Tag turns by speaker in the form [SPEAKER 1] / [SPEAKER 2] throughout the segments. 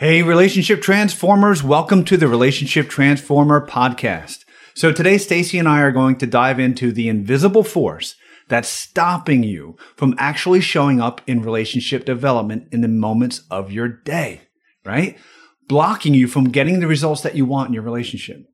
[SPEAKER 1] Hey, relationship transformers, welcome to the Relationship Transformer podcast. So today, Stacy and I are going to dive into the invisible force that's stopping you from actually showing up in relationship development in the moments of your day, right? Blocking you from getting the results that you want in your relationship.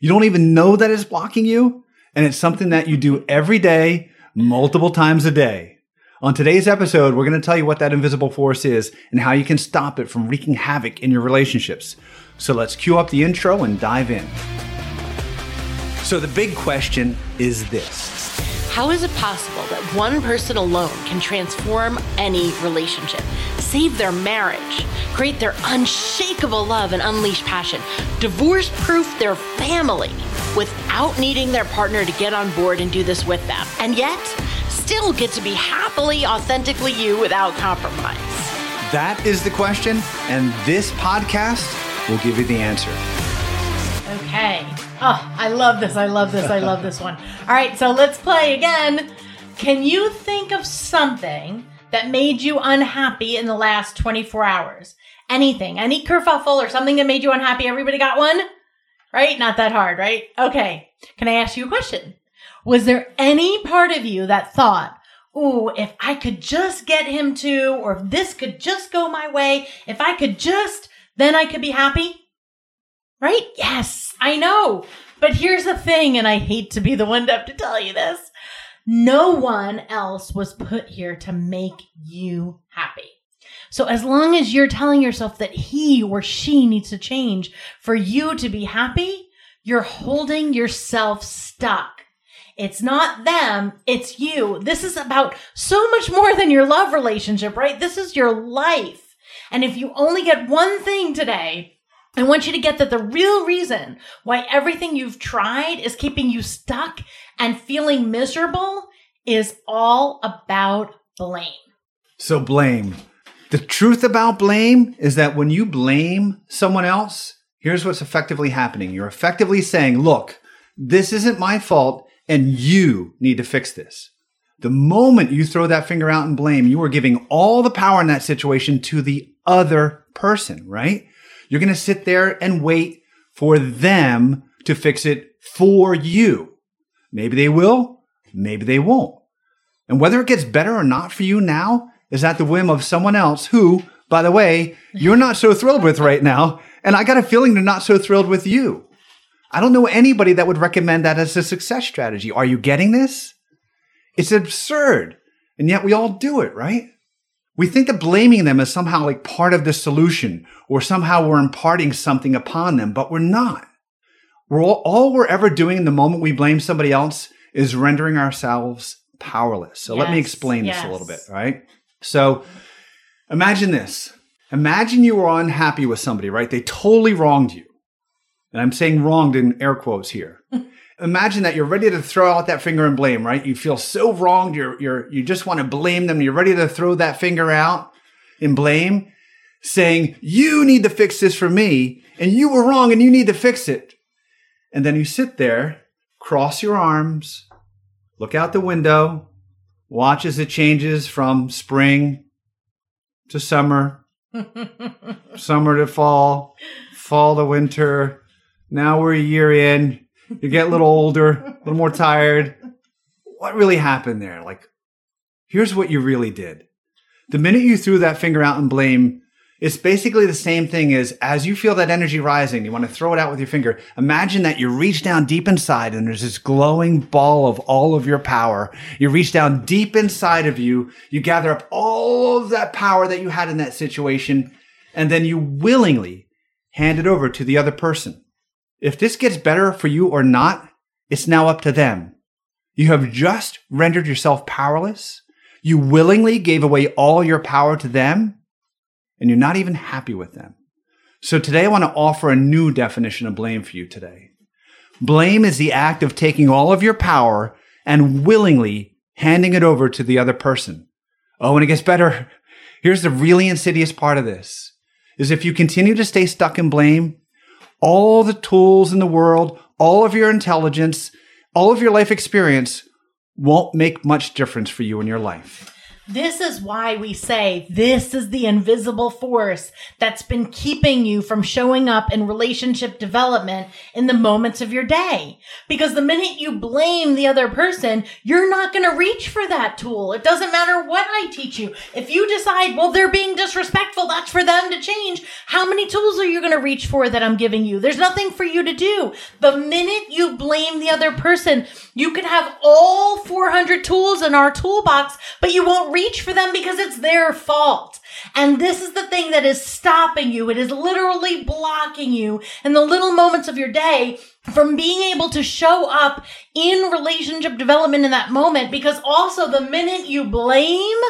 [SPEAKER 1] You don't even know that it's blocking you, and it's something that you do every day, multiple times a day. On today's episode, we're going to tell you what that invisible force is and how you can stop it from wreaking havoc in your relationships. So let's cue up the intro and dive in. So, the big question is this
[SPEAKER 2] How is it possible that one person alone can transform any relationship, save their marriage, create their unshakable love and unleash passion, divorce proof their family without needing their partner to get on board and do this with them? And yet, still get to be happily, authentically you without compromise?
[SPEAKER 1] That is the question, and this podcast will give you the answer.
[SPEAKER 3] Okay. Oh, I love this. I love this. I love this one. All right, so let's play again. Can you think of something that made you unhappy in the last 24 hours? Anything, any kerfuffle or something that made you unhappy? Everybody got one? Right? Not that hard, right? Okay. Can I ask you a question? Was there any part of you that thought, ooh, if I could just get him to, or if this could just go my way, if I could just, then I could be happy? Right? Yes, I know. But here's the thing, and I hate to be the one to have to tell you this. No one else was put here to make you happy. So as long as you're telling yourself that he or she needs to change for you to be happy, you're holding yourself stuck. It's not them, it's you. This is about so much more than your love relationship, right? This is your life. And if you only get one thing today, I want you to get that the real reason why everything you've tried is keeping you stuck and feeling miserable is all about blame.
[SPEAKER 1] So, blame. The truth about blame is that when you blame someone else, here's what's effectively happening. You're effectively saying, look, this isn't my fault and you need to fix this. The moment you throw that finger out and blame, you are giving all the power in that situation to the other person, right? You're going to sit there and wait for them to fix it for you. Maybe they will, maybe they won't. And whether it gets better or not for you now is at the whim of someone else who, by the way, you're not so thrilled with right now. And I got a feeling they're not so thrilled with you. I don't know anybody that would recommend that as a success strategy. Are you getting this? It's absurd. And yet we all do it, right? We think that blaming them is somehow like part of the solution or somehow we're imparting something upon them, but we're not. We're all, all we're ever doing in the moment we blame somebody else is rendering ourselves powerless. So yes, let me explain yes. this a little bit, right? So imagine this. Imagine you were unhappy with somebody, right? They totally wronged you and I'm saying wronged in air quotes here. Imagine that you're ready to throw out that finger and blame, right? You feel so wronged, you're you're you just want to blame them, you're ready to throw that finger out and blame, saying, "You need to fix this for me, and you were wrong and you need to fix it." And then you sit there, cross your arms, look out the window, watch as it changes from spring to summer, summer to fall, fall to winter, now we're a year in. You get a little older, a little more tired. What really happened there? Like, here's what you really did. The minute you threw that finger out and blame, it's basically the same thing as as you feel that energy rising, you want to throw it out with your finger. Imagine that you reach down deep inside and there's this glowing ball of all of your power. You reach down deep inside of you, you gather up all of that power that you had in that situation, and then you willingly hand it over to the other person. If this gets better for you or not, it's now up to them. You have just rendered yourself powerless. You willingly gave away all your power to them, and you're not even happy with them. So today I want to offer a new definition of blame for you today. Blame is the act of taking all of your power and willingly handing it over to the other person. Oh, and it gets better. Here's the really insidious part of this is if you continue to stay stuck in blame, all the tools in the world, all of your intelligence, all of your life experience won't make much difference for you in your life.
[SPEAKER 3] This is why we say this is the invisible force that's been keeping you from showing up in relationship development in the moments of your day. Because the minute you blame the other person, you're not going to reach for that tool. It doesn't matter what I teach you. If you decide, well, they're being disrespectful, that's for them to change. How many tools are you going to reach for that I'm giving you? There's nothing for you to do. The minute you blame the other person, you can have all 400 tools in our toolbox, but you won't reach for them because it's their fault. And this is the thing that is stopping you. It is literally blocking you in the little moments of your day from being able to show up in relationship development in that moment. Because also the minute you blame,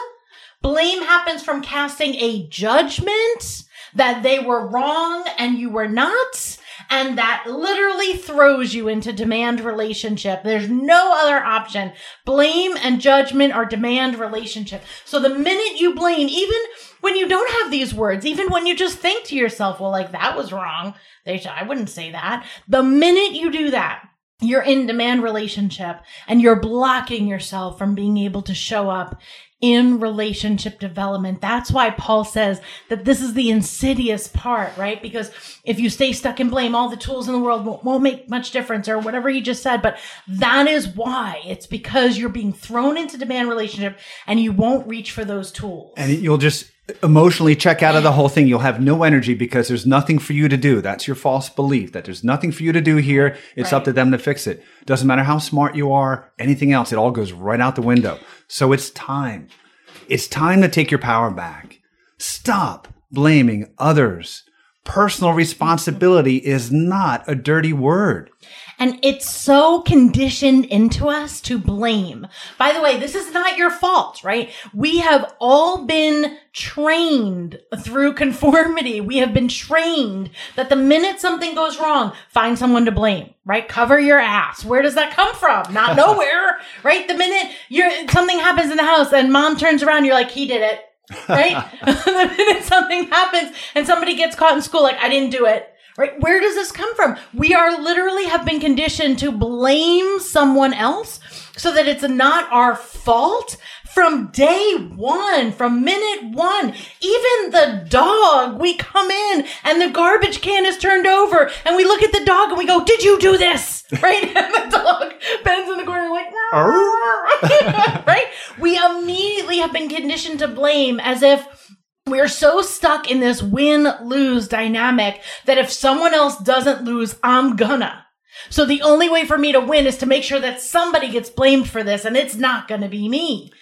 [SPEAKER 3] blame happens from casting a judgment that they were wrong and you were not and that literally throws you into demand relationship. There's no other option. Blame and judgment are demand relationship. So the minute you blame, even when you don't have these words, even when you just think to yourself, well, like that was wrong. They I wouldn't say that. The minute you do that, you're in demand relationship and you're blocking yourself from being able to show up in relationship development. That's why Paul says that this is the insidious part, right? Because if you stay stuck in blame, all the tools in the world won't, won't, make much difference or whatever he just said. But that is why it's because you're being thrown into demand relationship and you won't reach for those tools.
[SPEAKER 1] And you'll just emotionally check out of the whole thing. You'll have no energy because there's nothing for you to do. That's your false belief that there's nothing for you to do here. It's right. up to them to fix it. Doesn't matter how smart you are, anything else, it all goes right out the window. So it's time. It's time to take your power back. Stop blaming others. Personal responsibility is not a dirty word.
[SPEAKER 3] And it's so conditioned into us to blame. By the way, this is not your fault, right? We have all been trained through conformity. We have been trained that the minute something goes wrong, find someone to blame, right? Cover your ass. Where does that come from? Not nowhere, right? The minute you're, something happens in the house and mom turns around, you're like, he did it. Right? the minute something happens and somebody gets caught in school, like, I didn't do it right? Where does this come from? We are literally have been conditioned to blame someone else so that it's not our fault from day one, from minute one. Even the dog, we come in and the garbage can is turned over and we look at the dog and we go, Did you do this? Right? and the dog bends in the corner like, right? We immediately have been conditioned to blame as if we're so stuck in this win lose dynamic that if someone else doesn't lose, I'm gonna. So the only way for me to win is to make sure that somebody gets blamed for this and it's not gonna be me.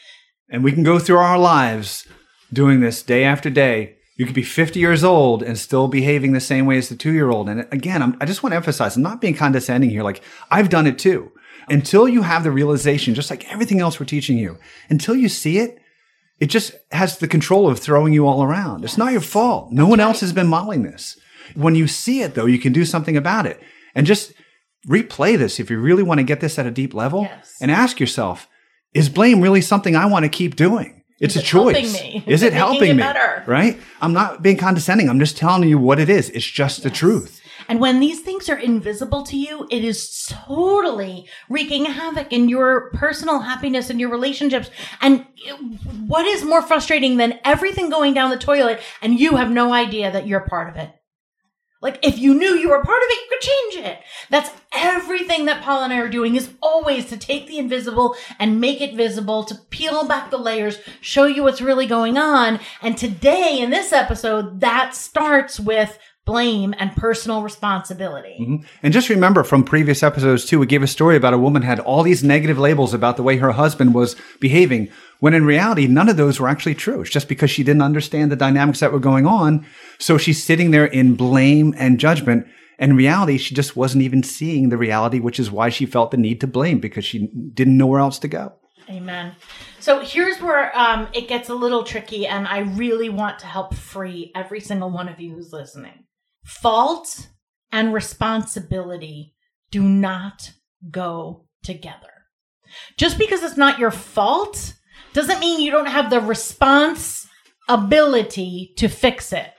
[SPEAKER 1] And we can go through our lives doing this day after day. You could be 50 years old and still behaving the same way as the two year old. And again, I'm, i just want to emphasize, I'm not being condescending here. Like I've done it too. Until you have the realization, just like everything else we're teaching you, until you see it, it just has the control of throwing you all around. Yes. It's not your fault. No That's one right. else has been modeling this. When you see it, though, you can do something about it. And just replay this if you really want to get this at a deep level yes. and ask yourself, is blame really something I want to keep doing? It's
[SPEAKER 3] is
[SPEAKER 1] a choice. Is, it, helping it me? Better? Right? I'm not being condescending. I'm just telling you what it is. It's just yes. the truth.
[SPEAKER 3] And when these things are invisible to you, it is totally wreaking havoc in your personal happiness and your relationships. And what is more frustrating than everything going down the toilet and you have no idea that you're part of it? Like if you knew you were part of it, you could change it. That's everything that Paul and I are doing is always to take the invisible and make it visible, to peel back the layers, show you what's really going on. And today in this episode, that starts with blame and personal responsibility.
[SPEAKER 1] Mm-hmm. And just remember from previous episodes too, we gave a story about a woman had all these negative labels about the way her husband was behaving, when in reality, none of those were actually true. It's just because she didn't understand the dynamics that were going on. So she's sitting there in blame and judgment. And in reality, she just wasn't even seeing the reality, which is why she felt the need to blame because she didn't know where else to go.
[SPEAKER 3] Amen. So here's where um, it gets a little tricky, and I really want to help free every single one of you who's listening. Fault and responsibility do not go together. Just because it's not your fault doesn't mean you don't have the responsibility to fix it,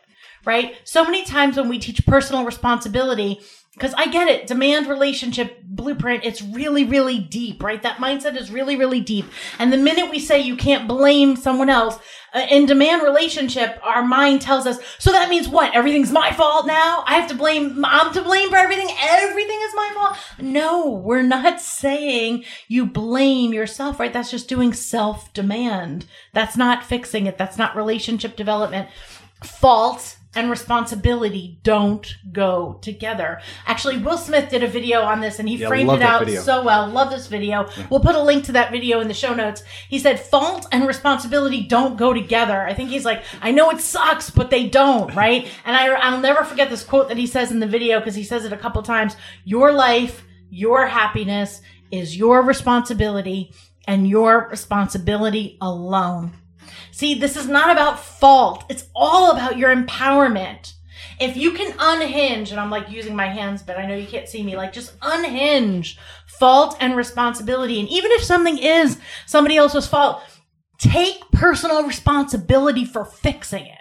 [SPEAKER 3] right? So many times when we teach personal responsibility, because I get it. Demand relationship blueprint, it's really, really deep, right? That mindset is really, really deep. And the minute we say you can't blame someone else, uh, in demand relationship, our mind tells us, so that means what? Everything's my fault now? I have to blame, I'm to blame for everything? Everything is my fault? No, we're not saying you blame yourself, right? That's just doing self demand. That's not fixing it. That's not relationship development. Fault and responsibility don't go together. Actually, Will Smith did a video on this and he
[SPEAKER 1] Yeah,
[SPEAKER 3] framed it out
[SPEAKER 1] video.
[SPEAKER 3] so well. Love this video. We'll put a link to that video in the show notes. He said fault and responsibility don't go together. I think he's like, I know it sucks, but they don't, right? and I, I'll never forget this quote that he says in the video because he says it a couple times. Your life, your happiness is your responsibility and your responsibility alone. See, this is not about fault. It's all about your empowerment. If you can unhinge, and I'm like using my hands, but I know you can't see me, like just unhinge fault and responsibility. And even if something is somebody else's fault, take personal responsibility for fixing it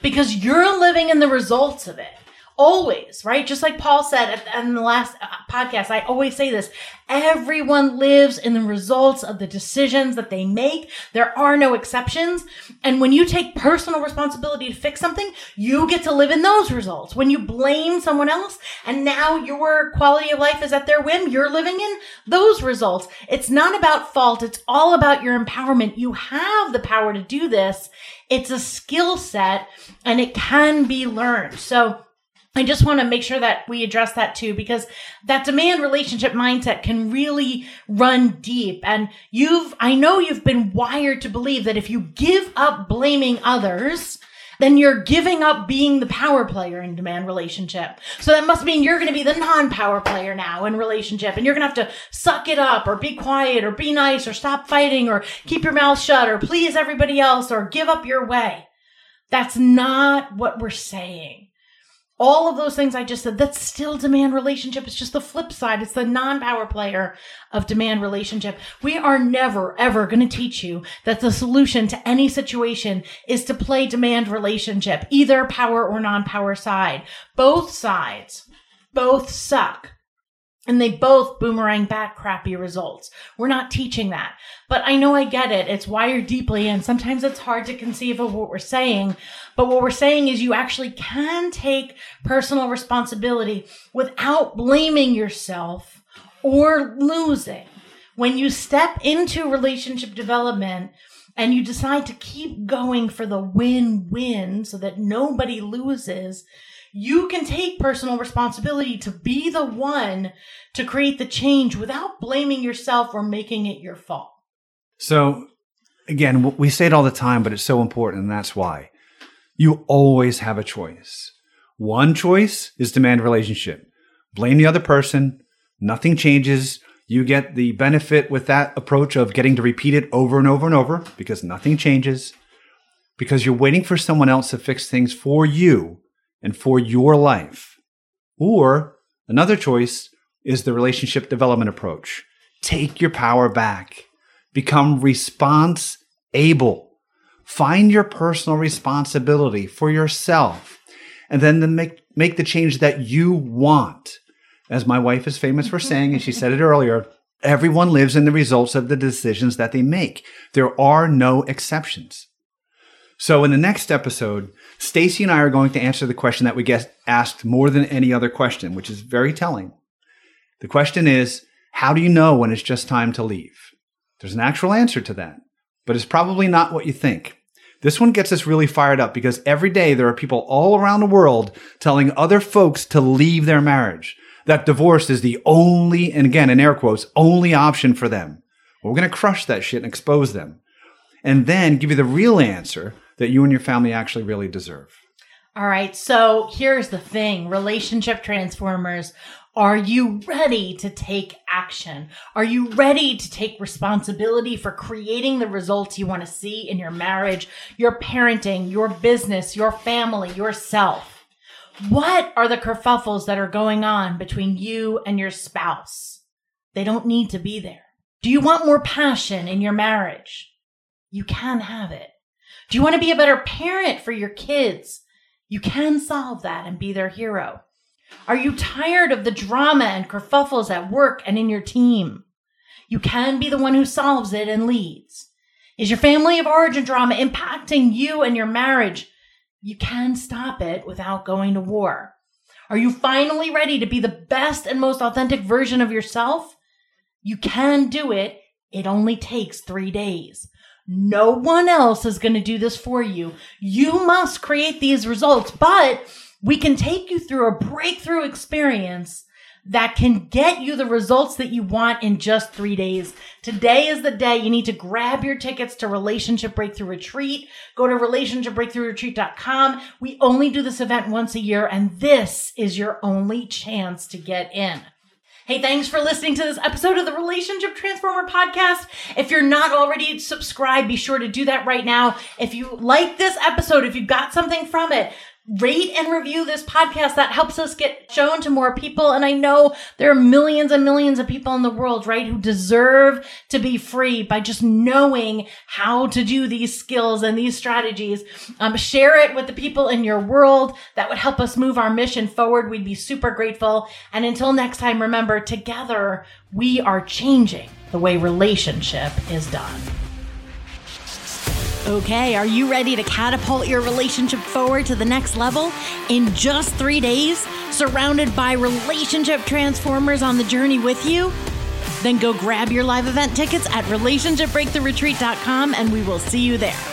[SPEAKER 3] because you're living in the results of it. Always, right? Just like Paul said in the last uh, podcast, I always say this. Everyone lives in the results of the decisions that they make. There are no exceptions. And when you take personal responsibility to fix something, you get to live in those results. When you blame someone else and now your quality of life is at their whim, you're living in those results. It's not about fault. It's all about your empowerment. You have the power to do this. It's a skill set and it can be learned. So I just want to make sure that we address that too, because that demand relationship mindset can really run deep. And you've, I know you've been wired to believe that if you give up blaming others, then you're giving up being the power player in demand relationship. So that must mean you're going to be the non-power player now in relationship and you're going to have to suck it up or be quiet or be nice or stop fighting or keep your mouth shut or please everybody else or give up your way. That's not what we're saying all of those things I just said, that's still demand relationship. It's just the flip side. It's the non-power player of demand relationship. We are never, ever going to teach you that the solution to any situation is to play demand relationship, either power or non-power side. Both sides, both suck. And they both boomerang back crappy results. We're not teaching that. But I know I get it. It's wired deeply and sometimes it's hard to conceive of what we're saying. But what we're saying is you actually can take personal responsibility without blaming yourself or losing. When you step into relationship development and you decide to keep going for the win-win so that nobody loses, you can take personal responsibility to be the one to create the change without blaming yourself or making it your fault.
[SPEAKER 1] So, again, we say it all the time, but it's so important, and that's why. You always have a choice. One choice is demand relationship. Blame the other person. Nothing changes. You get the benefit with that approach of getting to repeat it over and over and over because nothing changes. Because you're waiting for someone else to fix things for you and for your life. Or another choice is the relationship development approach. Take your power back. Become response able. Find your personal responsibility for yourself and then to make, make the change that you want. As my wife is famous for saying, and she said it earlier, everyone lives in the results of the decisions that they make. There are no exceptions. So in the next episode, Stacy and I are going to answer the question that we get asked more than any other question, which is very telling. The question is, how do you know when it's just time to leave? There's an actual answer to that, but it's probably not what you think. This one gets us really fired up because every day there are people all around the world telling other folks to leave their marriage. That divorce is the only, and again, in air quotes, only option for them. Well, we're going to crush that shit and expose them. And then give you the real answer that you and your family actually really deserve.
[SPEAKER 3] All right. So here's the thing relationship transformers. Are you ready to take action? Are you ready to take responsibility for creating the results you want to see in your marriage, your parenting, your business, your family, yourself? What are the kerfuffles that are going on between you and your spouse? They don't need to be there. Do you want more passion in your marriage? You can have it. Do you want to be a better parent for your kids? You can solve that and be their hero. Are you tired of the drama and kerfuffles at work and in your team? You can be the one who solves it and leads. Is your family of origin drama impacting you and your marriage? You can stop it without going to war. Are you finally ready to be the best and most authentic version of yourself? You can do it. It only takes three days. No one else is going to do this for you. You must create these results, but we can take you through a breakthrough experience that can get you the results that you want in just three days. Today is the day you need to grab your tickets to Relationship Breakthrough Retreat. Go to relationshipbreakthroughretreat.com. We only do this event once a year, and this is your only chance to get in. Hey, thanks for listening to this episode of the Relationship Transformer podcast. If you're not already subscribed, be sure to do that right now. If you like this episode, if you got something from it, rate and review this podcast. That helps us get shown to more people. And I know there are millions and millions of people in the world, right, who deserve to be free by just knowing how to do these skills and these strategies. Um, share it with the people in your world. That would help us move our mission forward. We'd be super grateful. And until next time, remember, together we are changing the way relationship is done. Okay, are you ready to catapult your relationship forward to the next level in just three days, surrounded by relationship transformers on the journey with you? Then go grab your live event tickets at relationshipbreakthroughretreat.com and we will see you there.